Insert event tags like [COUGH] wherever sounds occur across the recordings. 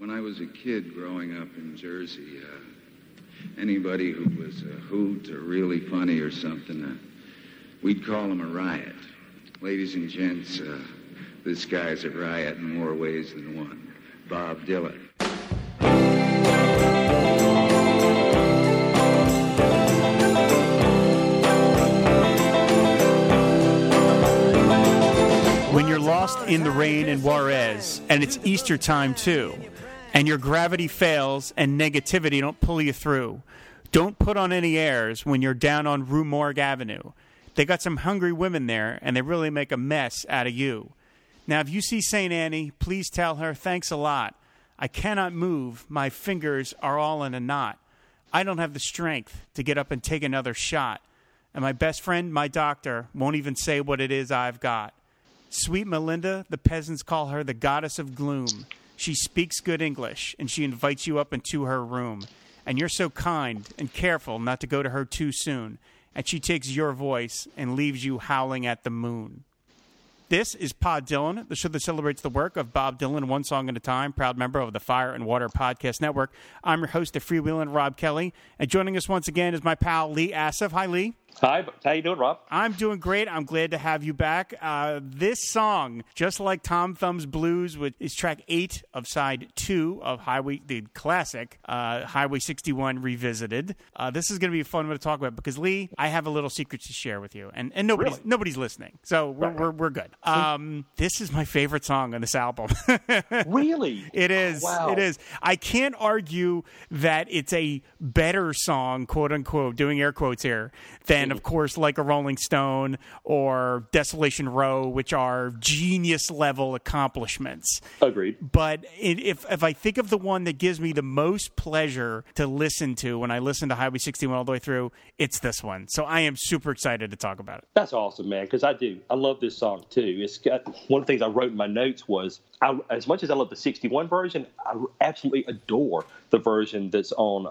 When I was a kid growing up in Jersey, uh, anybody who was a hoot or really funny or something, uh, we'd call him a riot. Ladies and gents, uh, this guy's a riot in more ways than one. Bob Dylan. When you're lost in the rain in Juarez, and it's Easter time too, and your gravity fails and negativity don't pull you through, don't put on any airs when you're down on Rue Morgue Avenue. They got some hungry women there, and they really make a mess out of you. Now, if you see St. Annie, please tell her thanks a lot. I cannot move. My fingers are all in a knot. I don't have the strength to get up and take another shot. And my best friend, my doctor, won't even say what it is I've got. Sweet Melinda, the peasants call her the goddess of gloom. She speaks good English, and she invites you up into her room. And you're so kind and careful not to go to her too soon. And she takes your voice and leaves you howling at the moon. This is Pod Dylan, the show that celebrates the work of Bob Dylan one song at a time, proud member of the Fire and Water Podcast Network. I'm your host, the freewheeling Rob Kelly, and joining us once again is my pal Lee Assef. Hi, Lee. Hi, how you doing, Rob? I'm doing great. I'm glad to have you back. Uh, this song, just like Tom Thumb's Blues, which is track eight of side two of Highway, the classic uh, Highway 61 revisited. Uh, this is going to be a fun one to talk about because Lee, I have a little secret to share with you, and and nobody's Really? nobody's listening, so we're we're, we're good. Um, this is my favorite song on this album. [LAUGHS] Really? It is. Wow. It is. I can't argue that it's a better song, quote unquote, doing air quotes here, than, of course, like a Rolling Stone or Desolation Row, which are genius level accomplishments. Agreed. But it, if if I think of the one that gives me the most pleasure to listen to when I listen to Highway 61 all the way through, it's this one. So I am super excited to talk about it. That's awesome, man. Because I do. I love this song too. It's got one of the things I wrote in my notes was, I, as much as I love the '61 version, I absolutely adore the version that's on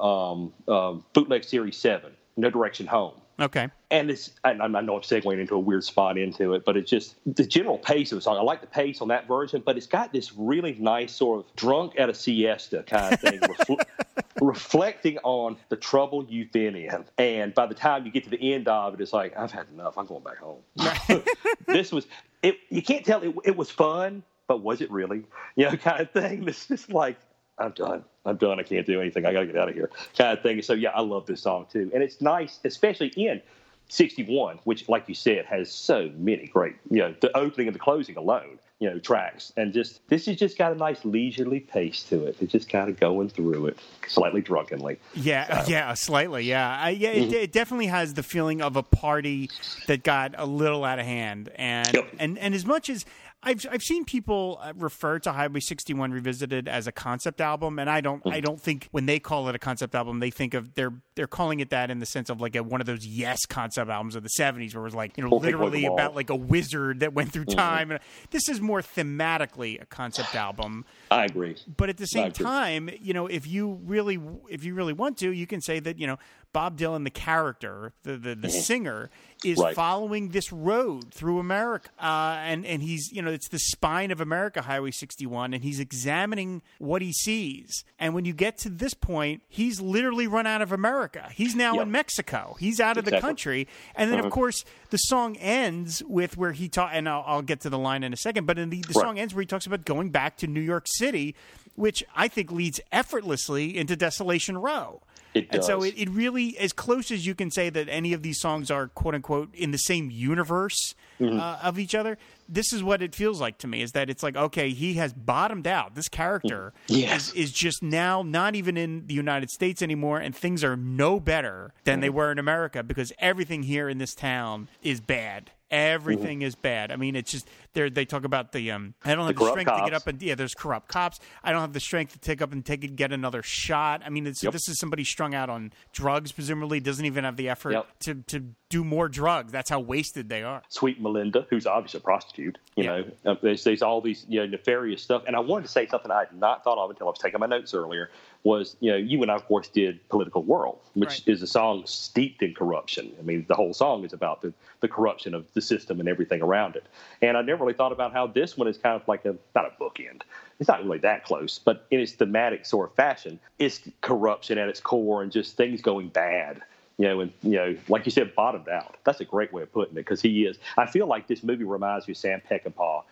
um, um, Bootleg Series Seven, No Direction Home. Okay. And it's, and I I know I'm segueing into a weird spot into it, but it's just the general pace of the song. I like the pace on that version, but it's got this really nice sort of drunk at a siesta kind of thing, refl- [LAUGHS] reflecting on the trouble you've been in. And by the time you get to the end of it, it's like, I've had enough. I'm going back home. [LAUGHS] this was, it, you can't tell it, it was fun, but was it really? You know, kind of thing. It's just like, I'm done. I'm done. I can't do anything. I got to get out of here, kind of thing. So yeah, I love this song too, and it's nice, especially in '61, which, like you said, has so many great, you know, the opening and the closing alone, you know, tracks, and just this has just got a nice leisurely pace to it. It's just kind of going through it slightly drunkenly. Yeah, yeah, slightly. Yeah, I, yeah. Mm-hmm. It, it definitely has the feeling of a party that got a little out of hand, and Yep. and and as much as I've I've seen people uh, refer to Highway 61 Revisited as a concept album, and I don't Mm-hmm. I don't think when they call it a concept album, they think of they're they're calling it that in the sense of like a, one of those Yes concept albums of the 70s, where it was like you know We'll take one of literally about like a wizard that went through Mm-hmm. time. And this is more thematically a concept album I agree. but at the same time, you know, if you really if you really want to, you can say that you know Bob Dylan, the character, the the, the singer, is. Right. following this road through America, uh, and and he's you know it's the spine of America, Highway 61, and he's examining what he sees. And when you get to this point, he's literally run out of America. He's now Yep. in Mexico. He's out of the country, and then of Uh-huh. course the song ends with where he talk, and I'll, I'll get to the line in a second. But in the, the Right. song ends where he talks about going back to New York City, which I think leads effortlessly into Desolation Row. It And so it, it really, as close as you can say that any of these songs are quote unquote in the same universe Mm-hmm. uh, of each other, this is what it feels like to me is that it's like, okay, he has bottomed out. This character Yes. is, is just now not even in the United States anymore, and things are no better than Mm-hmm. they were in America because everything here in this town is bad. Everything is bad. I mean, it's just they they talk about the um. I don't have the, corrupt strength to get up and yeah. There's corrupt cops. I don't have the strength to take up and take it, get another shot. I mean, it's, Yep. this is somebody strung out on drugs. Presumably, doesn't even have the effort Yep. to to do more drugs. That's how wasted they are. Sweet Melinda, who's obviously a prostitute. You Yeah. know, uh, there's, there's all these you know nefarious stuff. And I wanted to say something I had not thought of until I was taking my notes earlier. Was you know you and I of course did Political World, which Right. is a song steeped in corruption. I mean, the whole song is about the the corruption of the system and everything around it. And I never never really thought about how this one is kind of like a not a bookend. It's not really that close, but in its thematic sort of fashion, it's corruption at its core and just things going bad. You know, and you know, like you said, bottomed out. That's a great way of putting it because he is. I feel like this movie reminds me of Sam Peckinpah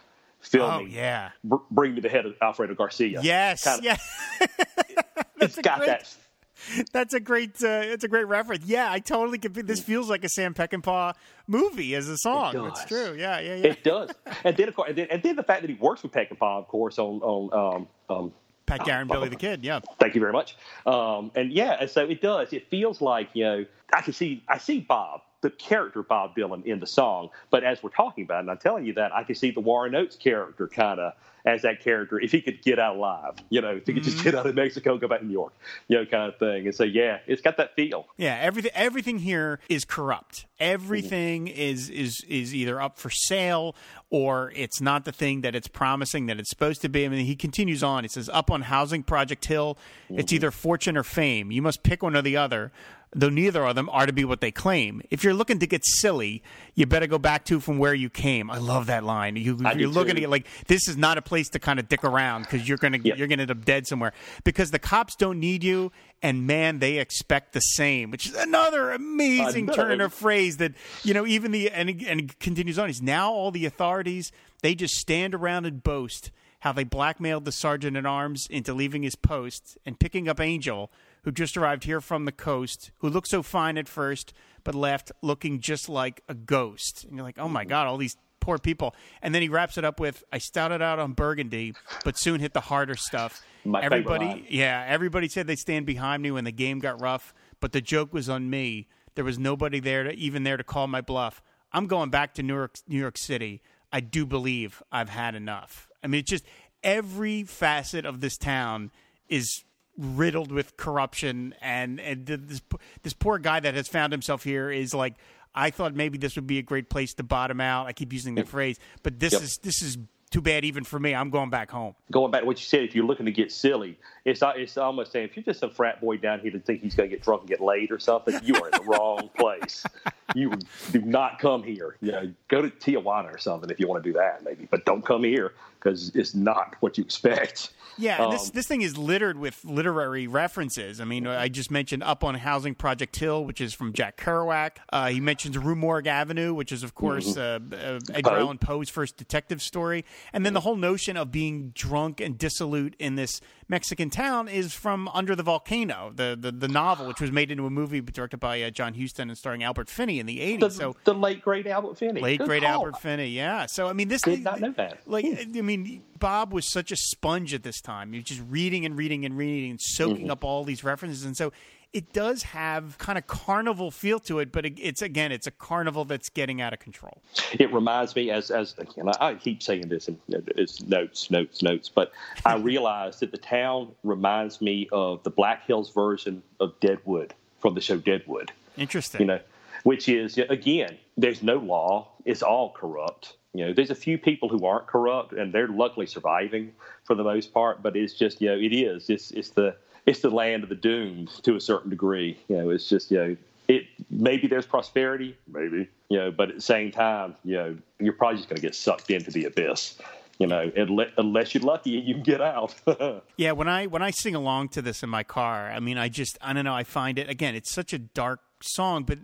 filming. Oh yeah, Br- Bring Me the Head of Alfredo Garcia. yes, Kinda- yeah. [LAUGHS] it's a got great- that [LAUGHS] That's a great. Uh, it's a great reference. Yeah, I totally. Could, this feels like a Sam Peckinpah movie as a song. That's does. true. Yeah, yeah, yeah. It does, and then of course, and then, and then the fact that he works with Peckinpah, of course, on on um, um, Pat Garrett, Billy the Kid. Yeah. Thank you very much. Um, and yeah, so it does. It feels like you know I can see I see Bob, the character Bob Dylan in the song, but as we're talking about, it, and I'm telling you that I can see the Warren Oates character kind of as that character if he could get out alive, you know, if he could just mm-hmm. get out of Mexico, go back to New York, you know, kind of thing. And so yeah, it's got that feel. Yeah, everything everything here is corrupt. Everything mm-hmm. is is is either up for sale or it's not the thing that it's promising that it's supposed to be. I mean, he continues on. He says, "Up on Housing Project Hill, it's mm-hmm. either fortune or fame. You must pick one or the other." Though neither of them are to be what they claim. If you're looking to get silly, you better go back to from where you came. I love that line. You, you're looking too. at it like this is not a place to kind of dick around because you're gonna Yep. you're gonna end up dead somewhere because the cops don't need you and man they expect the same which is another amazing Another- turn of phrase that you know even the and, and continues on he's now all the authorities they just stand around and boast how they blackmailed the sergeant at arms into leaving his post and picking up angel who just arrived here from the coast who looked so fine at first but left looking just like a ghost and you're like oh my mm-hmm. god all these poor people. And then he wraps it up with, "I started out on Burgundy, but soon hit the harder stuff." [LAUGHS] My everybody, yeah, everybody said they'd stand behind me when the game got rough, but the joke was on me. There was nobody there to even there to call my bluff. I'm going back to New York, New York City. I do believe I've had enough. I mean, it's just every facet of this town is riddled with corruption and and this this poor guy that has found himself here is like I thought maybe this would be a great place to bottom out. I keep using the phrase, but this Yep. is this is too bad even for me. I'm going back home. Going back to what you said, if you're looking to get silly, it's it's almost saying if you're just a frat boy down here to think he's going to get drunk and get laid or something, you are in the wrong [LAUGHS] place. You do not come here. You know, go to Tijuana or something if you want to do that, maybe, but don't come here because it's not what you expect. Yeah, and this Um, this thing is littered with literary references. I mean, I just mentioned Up on Housing Project Hill, which is from Jack Kerouac. Uh, he mentions Rue Morgue Avenue, which is, of course, uh, uh, Edgar Poe. Allan Poe's first detective story. And then the whole notion of being drunk and dissolute in this Mexican town is from Under the Volcano, the the, the novel, which was made into a movie directed by uh, John Huston and starring Albert Finney in the '80s. The, so the late great Albert Finney, late Good great call. Albert Finney, yeah. So I mean, this Did not know that. Like, I mean, Bob was such a sponge at this time. He was just reading and reading and reading and soaking Mm-hmm. up all these references, and so it does have kind of carnival feel to it. But it's again, it's a carnival that's getting out of control. It reminds me, as as I keep saying this, and it's notes, notes, notes. But I [LAUGHS] realized that the town reminds me of the Black Hills version of Deadwood from the show Deadwood. Interesting. You know, which is again, there's no law; it's all corrupt. You know, there's a few people who aren't corrupt, and they're luckily surviving for the most part. But it's just, you know, it is. It's it's the it's the land of the doomed to a certain degree. You know, it's just, you know, it maybe there's prosperity, maybe, you know, but at the same time, you know, you're probably just going to get sucked into the abyss. You know, unless, unless you're lucky, you can get out. [LAUGHS] Yeah, when I when I sing along to this in my car, I mean, I just I don't know. I find it again. It's such a dark song, but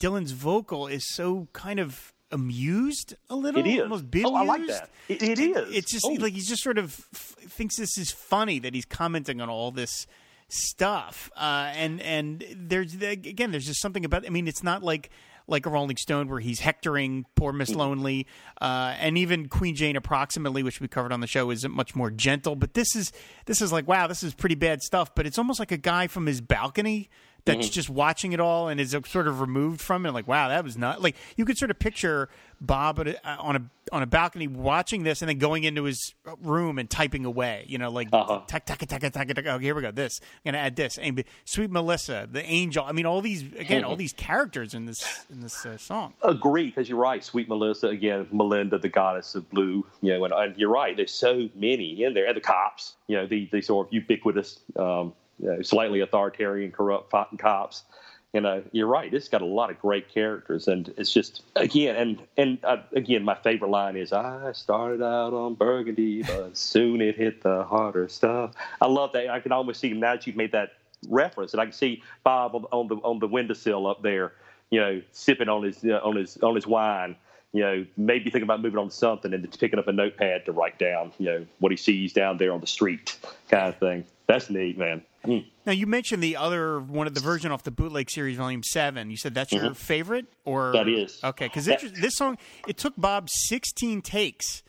Dylan's vocal is so kind of amused a little. It is. almost bemused. Oh, I like that. It- it is. It's just Oh. like he's just sort of f- thinks this is funny that he's commenting on all this stuff, uh, and and there's again, there's just something about. I mean, it's not like. Like a Rolling Stone, where he's hectoring poor Miss Mm-hmm. Lonely, uh, and even Queen Jane, approximately, which we covered on the show, is much more gentle. But this is this is like, wow, this is pretty bad stuff. But it's almost like a guy from his balcony that's Mm-hmm. just watching it all and is sort of removed from it. Like, wow, that was not like you could sort of picture Bob uh, on a on a balcony watching this and then going into his room and typing away. You know, like Uh-huh. tack tack tack tack tack. tack. Oh, here we go. This I'm gonna add this. And Sweet Melissa, the angel. I mean, all these again, Mm-hmm. all these characters in this in this uh, song. agree because you're right. Sweet Melissa again, Melinda, the goddess of blue. You know, and, and you're right. There's so many in there. And the cops. You know, the the sort of ubiquitous, um, you know, slightly authoritarian, corrupt cops. you know, you're right. It's got a lot of great characters, and it's just again, and and uh, again, my favorite line is, "I started out on Burgundy, but soon it hit the harder stuff." I love that. I can almost see now that you've made that reference, and I can see Bob on, on the on the windowsill up there, you know, sipping on his uh, on his on his wine. You know, maybe thinking about moving on to something and picking up a notepad to write down, you know, what he sees down there on the street, kind of thing. That's neat, man. Mm. Now you mentioned the other one of the version off the bootleg series, Volume Seven. You said that's your Mhm. favorite, or That is. okay? Because this song it took Bob 16 takes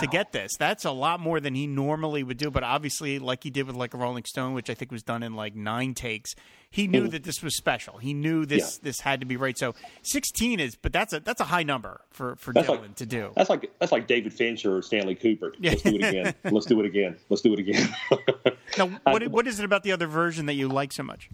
to get this. That's a lot more than he normally would do. But obviously, like he did with like a Rolling Stone, which I think was done in like nine takes, he knew Mm. that this was special. He knew this this had to be right. So 16 is, but that's a that's a high number for for That's Dylan like- to do. That's like that's like David Fincher or Stanley Kubrick. Let's do it again. Let's do it again. Let's do it again. [LAUGHS] Now, [LAUGHS] what what is it about the other version that you like so much?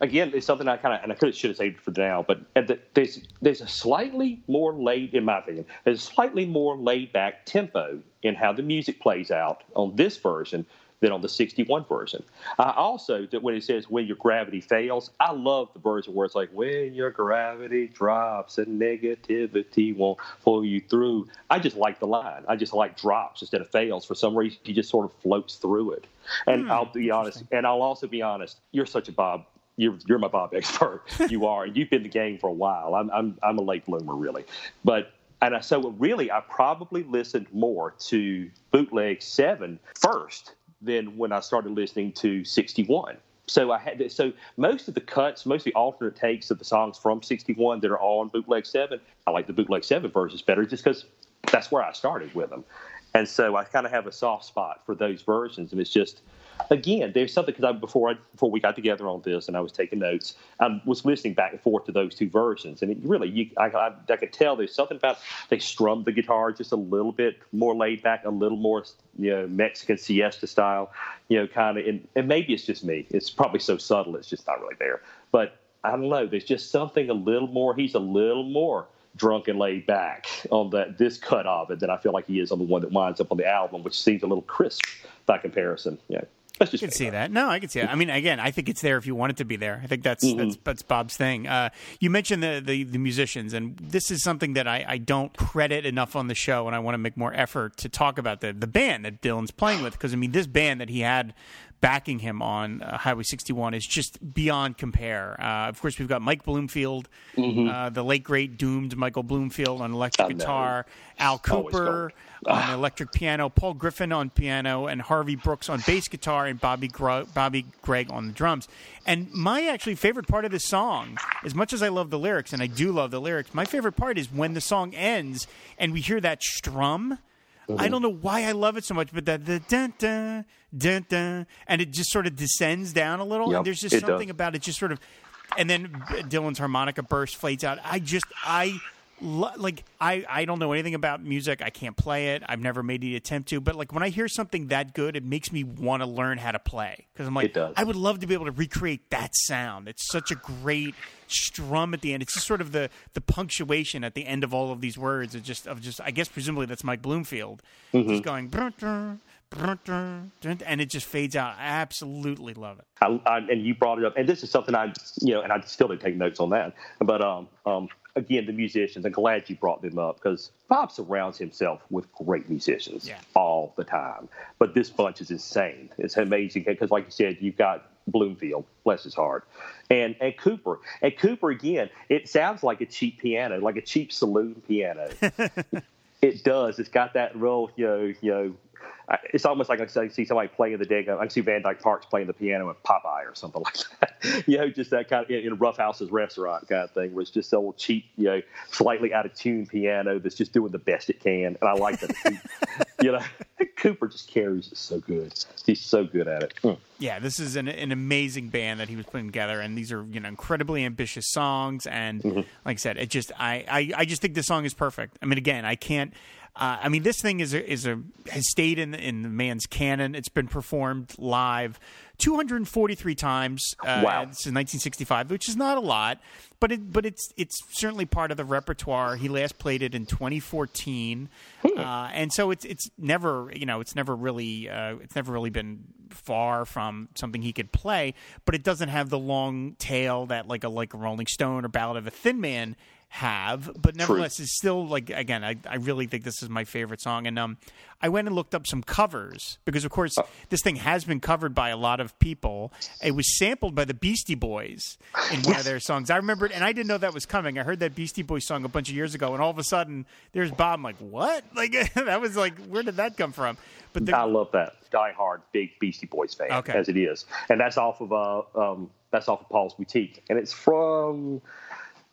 Again, it's something I kind of and I could should have saved it for now, but at the, there's there's a slightly more laid, in my opinion, there's a slightly more laid back tempo in how the music plays out on this version than on the 61 version. I also that when it says when your gravity fails, I love the version where it's like when your gravity drops and negativity won't pull you through. I just like the line. I just like drops instead of fails. For some reason, he just sort of floats through it. And Hmm, I'll be honest, and I'll also be honest. You're such a Bob you're you're my Bob expert. [LAUGHS] You are, and you've been in the game for a while. I'm I'm I'm a late bloomer, really. But and I, so really, I probably listened more to bootleg seven first than when I started listening to 61. So I had so most of the cuts, most of the alternate takes of the songs from 61 that are all on bootleg seven. I like the bootleg seven versions better, just because that's where I started with them. And so I kind of have a soft spot for those versions, and it's just again, there's something because I before I before we got together on this and I was taking notes, I was listening back and forth to those two versions, and it really, you, I, I, I could tell there's something about they strummed the guitar just a little bit more laid back, a little more you know Mexican siesta style, you know, kind of. And, and maybe it's just me. It's probably so subtle, it's just not really there. But I don't know. There's just something a little more. He's a little more drunk and laid back on that this cut of it than I feel like he is on the one that winds up on the album, which seems a little crisp by comparison. Yeah, just I can see that. No, I can see it. I mean, again, I think it's there if you want it to be there. I think that's Mm-hmm. that's that's Bob's thing. Uh, you mentioned the, the the musicians, and this is something that I, I don't credit enough on the show, and I want to make more effort to talk about the the band that Dylan's playing with because I mean, this band that he had backing him on uh, Highway 61 is just beyond compare. Uh, of course, we've got Mike Bloomfield, uh, the late great doomed Michael Bloomfield on electric Mm-hmm. Guitar, Al Kooper on electric piano, Paul Griffin on piano, and Harvey Brooks on bass guitar, and Bobby Gro- Bobby Gregg on the drums. And my actually favorite part of the song, as much as I love the lyrics, and I do love the lyrics, my favorite part is when the song ends and we hear that strum. I don't know why I love it so much, but that the dun dun dun dun, and it just sort of descends down a little, Yep, and there's just it does. something about it, just sort of, and then Dylan's harmonica burst fades out. I just I like I I don't know anything about music. I can't play it. I've never made the attempt to. But like when I hear something that good, it makes me want to learn how to play because I'm like. I would love to be able to recreate that sound. It's such a great strum at the end. It's just sort of the the punctuation at the end of all of these words. It just of just I guess presumably that's Mike Bloomfield Mm-hmm. just going. And it just fades out. I absolutely love it. I, I, and you brought it up, and this is something I, you know, and I still didn't take notes on that. But um, um, again, the musicians. I'm glad you brought them up because Bob surrounds himself with great musicians Yeah. all the time. But this bunch is insane. It's amazing because, like you said, you've got Bloomfield, bless his heart, and and Kooper. And Kooper again, it sounds like a cheap piano, like a cheap saloon piano. [LAUGHS] it does. It's got that real, you know, you know. It's almost like I see somebody playing the dig. I can see Van Dyke Parks playing the piano at Popeye or something [LAUGHS] like that. you know, just that kind of in, in Rough House's restaurant kind of thing, where it's just a little cheap, you know, slightly out of tune piano that's just doing the best it can. And I like that. [LAUGHS] you know, [LAUGHS] Kooper just carries it so good. He's so good at it. Mm. Yeah, this is an, an amazing band that he was putting together, and these are you know incredibly ambitious songs. And Mm-hmm. like I said, it just I, I I just think this song is perfect. I mean, again, I can't. Uh, I mean, this thing is a, is a has stayed in in the man's canon. It's been performed live 243 times uh, Wow. since 1965, which is not a lot, but it but it's it's certainly part of the repertoire. He last played it in 2014, uh, and so it's it's never you know it's never really uh, it's never really been far from something he could play, but it doesn't have the long tail that like a like a Rolling Stone or Ballad of a Thin Man have, but nevertheless it's still like again I, I really think this is my favorite song and um I went and looked up some covers because of course this thing has been covered by a lot of people. It was sampled by the Beastie Boys in one of their songs. I remembered and I didn't know that was coming. I heard that Beastie Boys song a bunch of years ago and all of a sudden there's Bob I'm like what? [LAUGHS] Like [LAUGHS] that was like where did that come from? But the, I love that. Die hard, big Beastie Boys fan, Okay. as it is, and that's off of uh, um, that's off of Paul's Boutique, and it's from.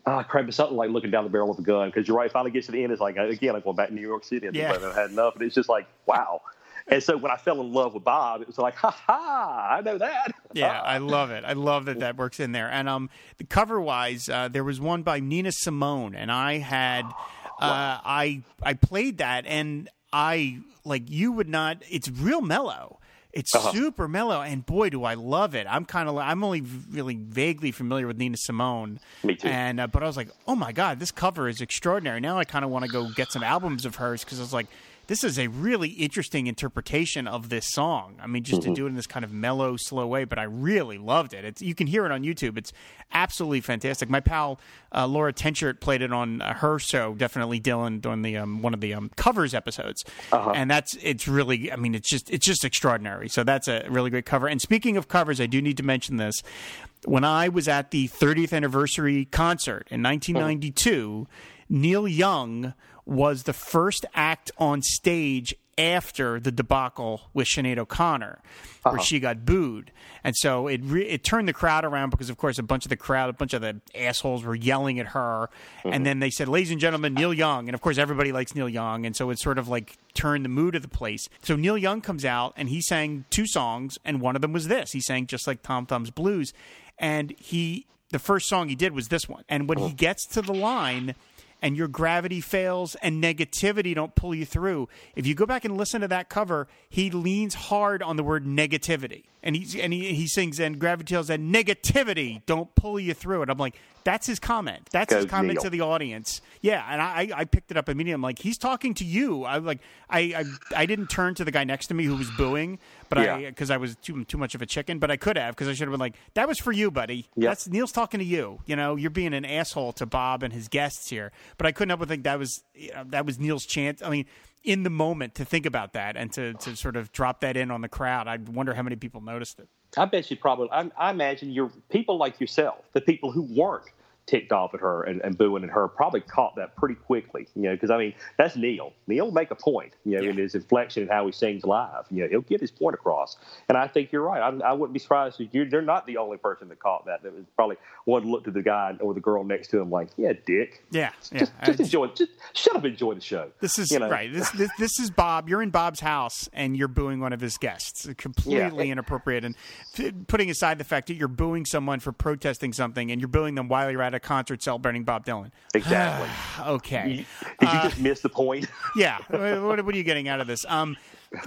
Ah, crap, it's something like looking down the barrel of a gun. Because you're right, finally gets to the end. It's like again, I'm going back to New York City. and Yeah. I've had enough, and it's just like wow. And so when I fell in love with Bob, it was like, ha ha, I know that. [LAUGHS] Yeah, I love it. I love that that works in there. And um, the cover wise, uh, there was one by Nina Simone, and I had, uh, I I played that, and I like you would not. It's real mellow. It's super mellow, and boy, do I love it! I'm kind of, I'm only really vaguely familiar with Nina Simone, Me too. And uh, but I was like, oh my god, this cover is extraordinary. Now I kind of want to go get some albums of hers because I was like, this is a really interesting interpretation of this song. I mean, just Mm-hmm. to do it in this kind of mellow, slow way, but I really loved it. It's you can hear it on YouTube. It's absolutely fantastic. My pal uh, Laura Tenschert played it on uh, her show, definitely Dylan, during the um, one of the um, covers episodes, Uh-huh. and that's it's really. I mean, it's just it's just extraordinary. So that's a really great cover. And speaking of covers, I do need to mention this. When I was at the 30th anniversary concert in 1992, Neil Young was the first act on stage after the debacle with Sinead O'Connor, where uh-huh. she got booed, and so it re- it turned the crowd around because, of course, a bunch of the crowd, a bunch of the assholes were yelling at her, and mm-hmm. then they said, "Ladies and gentlemen, Neil Young," and of course, everybody likes Neil Young, and so it sort of like turned the mood of the place. So Neil Young comes out and he sang two songs, and one of them was this. He sang just like Tom Thumb's Blues, and he the first song he did was this one, and when he mm-hmm. gets to the line and your gravity fails and negativity don't pull you through. If you go back and listen to that cover, he leans hard on the word negativity. And he's and he, he sings and gravity fails and negativity don't pull you through. And I'm like, that's his comment. That's his comment Neil. to the audience. Yeah, and I, I picked it up immediately. I'm like, he's talking to you. I like I, I I didn't turn to the guy next to me who was booing, but I because I was too too much of a chicken. But I could have because I should have been like, that was for you, buddy. Yep. That's Neil's talking to you. You know, you're being an asshole to Bob and his guests here. But I couldn't help but think that was you know, that was Neil's chance. I mean, in the moment to think about that and to to sort of drop that in on the crowd. I wonder how many people noticed it. I bet you probably. I, I imagine you're people like yourself, the people who weren't ticked off at her and, and booing at her, probably caught that pretty quickly. You know, because I mean, that's Neil. Neil will make a point. You know, in his inflection and how he sings live. You know, he'll get his point across. And I think you're right. I, I wouldn't be surprised if you're. They're not the only person that caught that. That was probably one looked at the guy or the girl next to him like, yeah, dick. Yeah, yeah. Just, just I- enjoy. Just shut up, and enjoy the show. This is you know? right. This, this this is Bob. You're in Bob's house and you're booing one of his guests. Completely Yeah. inappropriate. And putting aside the fact that you're booing someone for protesting something and you're booing them while you're at a concert celebrating Bob Dylan. Exactly. [SIGHS] Okay. Did you just miss the point? [LAUGHS] yeah. [LAUGHS] What, what are you getting out of this? Um,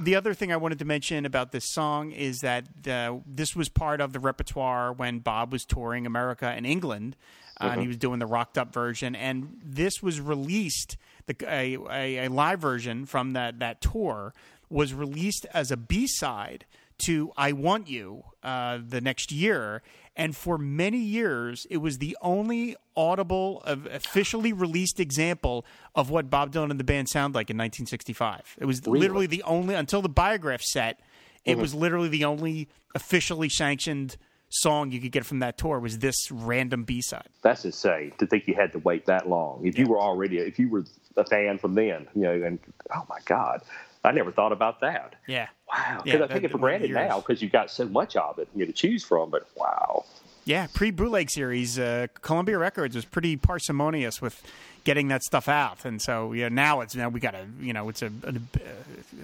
the other thing I wanted to mention about this song is that uh, this was part of the repertoire when Bob was touring America and England, uh, and he was doing the rocked up version. And this was released, the, a, a, a live version from that, that tour was released as a B side to I Want You uh, the next year. And for many years, it was the only audible, of officially released example of what Bob Dylan and the band sound like in 1965. It was literally the only, until the Biograph set, it mm-hmm. was literally the only officially sanctioned song you could get from that tour was this random B-side. That's insane to think you had to wait that long. If you were already, if you were a fan from then, you know, and oh my God, I never thought about that. Yeah. Wow. Yeah, Because I take it for granted now because you've got so much of it you to choose from. But wow. Yeah, pre Bootleg series, uh, Columbia Records was pretty parsimonious with getting that stuff out. And so yeah, now it's now we got a you know it's a, an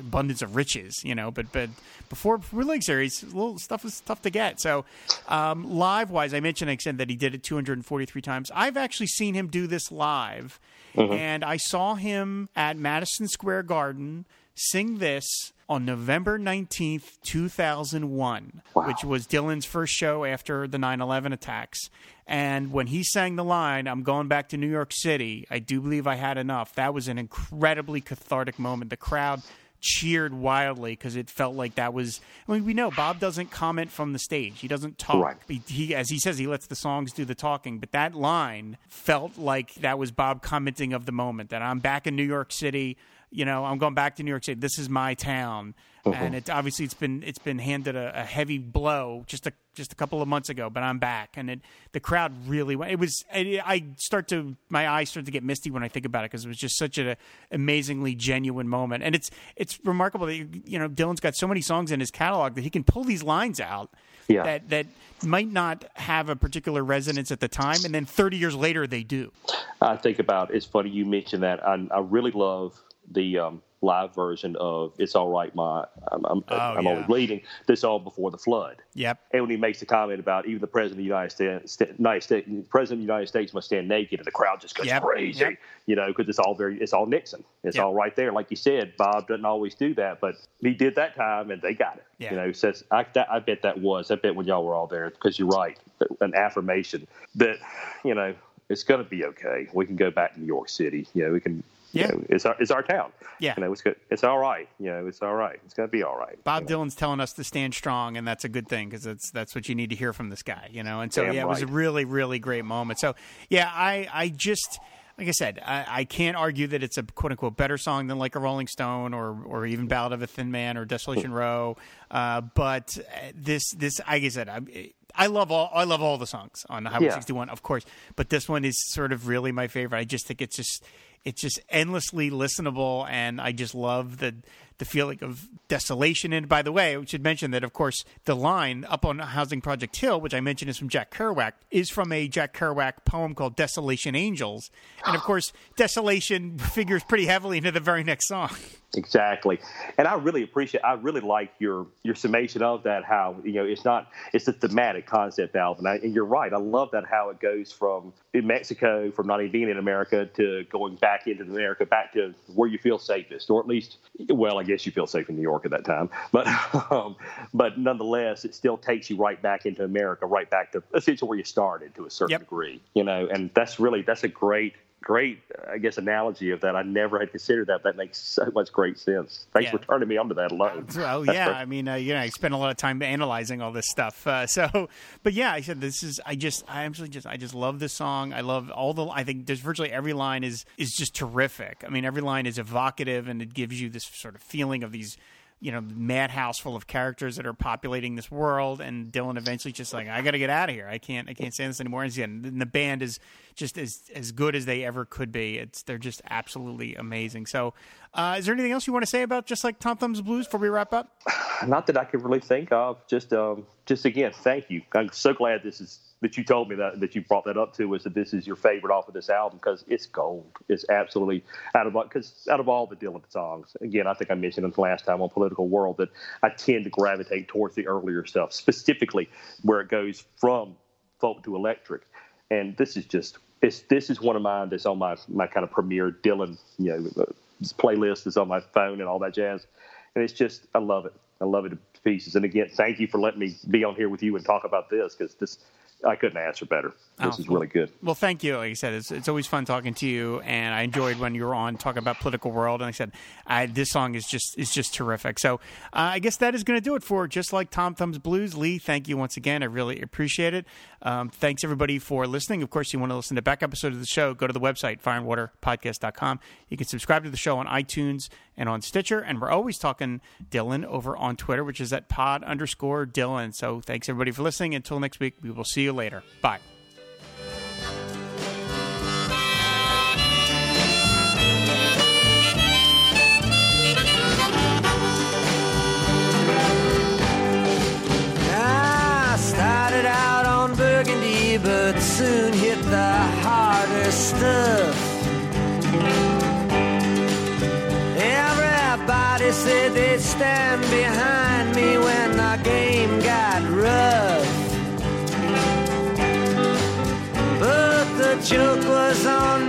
abundance of riches, you know. But but before League Series, little stuff was tough to get. So um, live wise, I mentioned I said that he did it 243 times. I've actually seen him do this live, mm-hmm. and I saw him at Madison Square Garden sing this on November 19th, 2001, wow. which was Dylan's first show after the 9 11 attacks. And when he sang the line, I'm going back to New York City, I do believe I had enough, that was an incredibly cathartic moment. The crowd cheered wildly because it felt like that was. I mean, we know Bob doesn't comment from the stage. He doesn't talk. Right. He, he, as he says, he lets the songs do the talking. But that line felt like that was Bob commenting of the moment. That I'm back in New York City you know, I'm going back to New York City. This is my town, mm-hmm. and it obviously it's been it's been handed a, a, heavy blow just a just a couple of months ago, but I'm back, and it the crowd really went. It was I start to my eyes start to get misty when I think about it because it was just such an amazingly genuine moment, and it's it's remarkable that you know Dylan's got so many songs in his catalog that he can pull these lines out. Yeah. That that might not have a particular resonance at the time, and then 30 years later they do. I think about it's funny you mentioned that. I, I really love the um, live version of "It's All Right, My I'm, I'm, oh, I'm yeah. Only Bleeding." This all before the flood. Yep. And when he makes the comment about even the president of the United States, United States, president of the United States must stand naked, and the crowd just goes yep. crazy. Yep. You know, because it's all very, it's all Nixon. It's yep. all right there. Like you said, Bob doesn't always do that, but he did that time, and they got it. Yeah. You know, says I, that, I bet that was. I bet when y'all were all there, because you're right, an affirmation that you know it's going to be okay. We can go back to New York City. You know, we can yeah, you know, it's our it's our town. Yeah, you know, it's good. It's all right. You know, it's all right. It's gonna be all right. Bob you know? Dylan's telling us to stand strong, and that's a good thing because that's that's what you need to hear from this guy. You know, and so Damn yeah, it was a really really great moment. So yeah, I I just. Like I said, I, I can't argue that it's a quote unquote better song than like a Rolling Stone or or even Ballad of a Thin Man or Desolation Row. Uh, but this this like I said, I, I love all I love all the songs on Highway Yeah. 61, of course. But this one is sort of really my favorite. I just think it's just it's just endlessly listenable, and I just love the the feeling of desolation. And by the way, we should mention that, of course, the line up on Housing Project Hill, which I mentioned is from Jack Kerouac, is from a Jack Kerouac poem called Desolation Angels. And of ah. course, desolation [LAUGHS] figures pretty heavily into the very next song. Exactly, and I really appreciate. I really like your your summation of that. How you know it's not it's a thematic concept, Alvin. I, and you're right. I love that how it goes from in Mexico, from not even being in America to going back into America, back to where you feel safest, or at least, well, I guess you feel safe in New York at that time. But [LAUGHS] um, but nonetheless, it still takes you right back into America, right back to essentially where you started to a certain Yep. degree. You know, and that's really that's a great great, I guess, analogy of that. I never had considered that. That makes so much great sense. Thanks Yeah. for turning me onto that alone. Well, That's yeah. great. I mean, uh, you know, I spent a lot of time analyzing all this stuff. Uh, [LAUGHS] so, but yeah, I said this is. I just, I absolutely just, I just love this song. I love all the. I think there's virtually every line is is just terrific. I mean, every line is evocative, and it gives you this sort of feeling of these. You know, madhouse full of characters that are populating this world, and Dylan eventually just like, I got to get out of here. I can't, I can't stand this anymore. And again, the band is just as as good as they ever could be. It's they're just absolutely amazing. So, uh, is there anything else you want to say about just like Tom Thumb's Blues before we wrap up? [SIGHS] Not that I could really think of. Just, um, just again, thank you. I'm so glad this is that you told me that that you brought that up to us that this is your favorite off of this album because it's gold. It's absolutely out of because out of all the Dylan songs. Again, I think I mentioned it last time on Political World that I tend to gravitate towards the earlier stuff, specifically where it goes from folk to electric. And this is just it's this is one of mine that's on my my kind of premier Dylan you know uh, playlist is on my phone and all that jazz. And it's just I love it. I love it to pieces. And again, thank you for letting me be on here with you and talk about this because this I couldn't answer better. This Oh, is really good. Well, thank you. Like I said, it's, it's always fun talking to you, and I enjoyed when you were on talking about political world. And like I said, I, this song is just is just terrific. So uh, I guess that is going to do it for just like Tom Thumb's Blues. Lee, thank you once again. I really appreciate it. Um, thanks everybody for listening. Of course, you want to listen to back episodes of the show, go to the website fireandwaterpodcast.com. You can subscribe to the show on iTunes and on Stitcher, and we're always talking Dylan over on Twitter, which is at pod underscore Dylan. So thanks everybody for listening. Until next week, we will see you later. Bye. joke was on